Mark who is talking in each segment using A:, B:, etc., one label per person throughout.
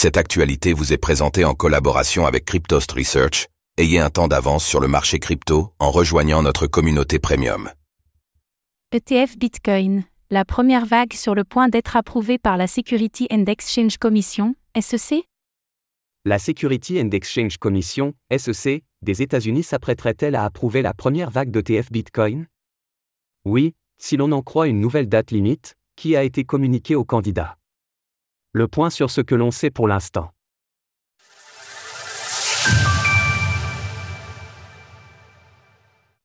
A: Cette actualité vous est présentée en collaboration avec Cryptost Research. Ayez un temps d'avance sur le marché crypto en rejoignant notre communauté premium.
B: ETF Bitcoin, la première vague sur le point d'être approuvée par la Security and Exchange Commission, SEC
C: La Security and Exchange Commission, SEC, des États-Unis s'apprêterait-elle à approuver la première vague d'ETF Bitcoin? Oui, si l'on en croit une nouvelle date limite, qui a été communiquée aux candidats. Le point sur ce que l'on sait pour l'instant.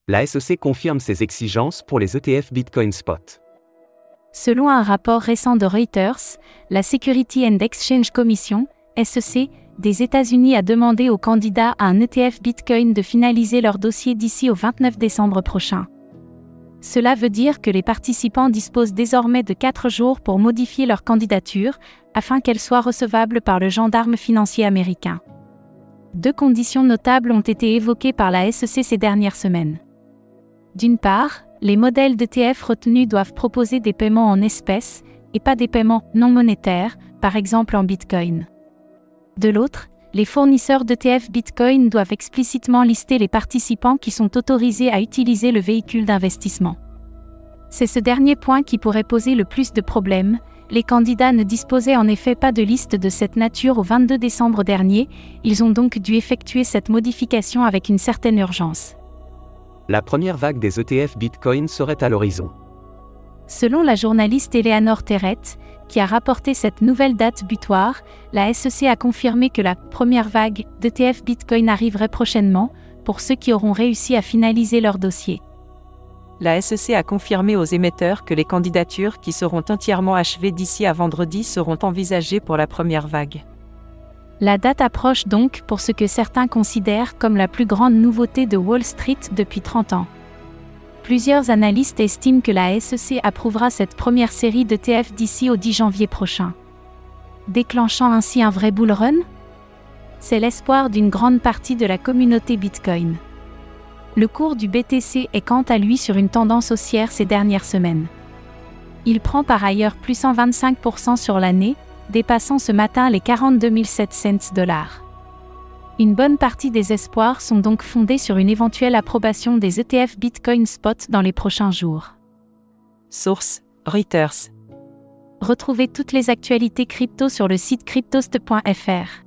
C: La SEC confirme ses exigences pour les ETF Bitcoin Spot.
B: Selon un rapport récent de Reuters, la Security and Exchange Commission, SEC, des États-Unis a demandé aux candidats à un ETF Bitcoin de finaliser leur dossier d'ici au 29 décembre prochain. Cela veut dire que les participants disposent désormais de 4 jours pour modifier leur candidature, afin qu'elle soit recevable par le gendarme financier américain. Deux conditions notables ont été évoquées par la SEC ces dernières semaines. D'une part, les modèles d'ETF retenus doivent proposer des paiements en espèces, et pas des paiements non monétaires, par exemple en Bitcoin. De l'autre, les fournisseurs d'ETF Bitcoin doivent explicitement lister les participants qui sont autorisés à utiliser le véhicule d'investissement. C'est ce dernier point qui pourrait poser le plus de problèmes. Les candidats ne disposaient en effet pas de liste de cette nature au 22 décembre dernier, ils ont donc dû effectuer cette modification avec une certaine urgence.
C: La première vague des ETF Bitcoin serait à l'horizon.
B: Selon la journaliste Eleanor Terret, qui a rapporté cette nouvelle date butoir, la SEC a confirmé que la première vague d'ETF Bitcoin arriverait prochainement, pour ceux qui auront réussi à finaliser leur dossier.
D: La SEC a confirmé aux émetteurs que les candidatures qui seront entièrement achevées d'ici à vendredi seront envisagées pour la première vague.
B: La date approche donc pour ce que certains considèrent comme la plus grande nouveauté de Wall Street depuis 30 ans. Plusieurs analystes estiment que la SEC approuvera cette première série de TF d'ici au 10 janvier prochain. Déclenchant ainsi un vrai bull run? C'est l'espoir d'une grande partie de la communauté Bitcoin. Le cours du BTC est quant à lui sur une tendance haussière ces dernières semaines. Il prend par ailleurs plus 125% sur l'année, dépassant ce matin les 42 700 dollars. Une bonne partie des espoirs sont donc fondés sur une éventuelle approbation des ETF Bitcoin Spot dans les prochains jours.
D: Source Reuters.
B: Retrouvez toutes les actualités crypto sur le site cryptost.fr.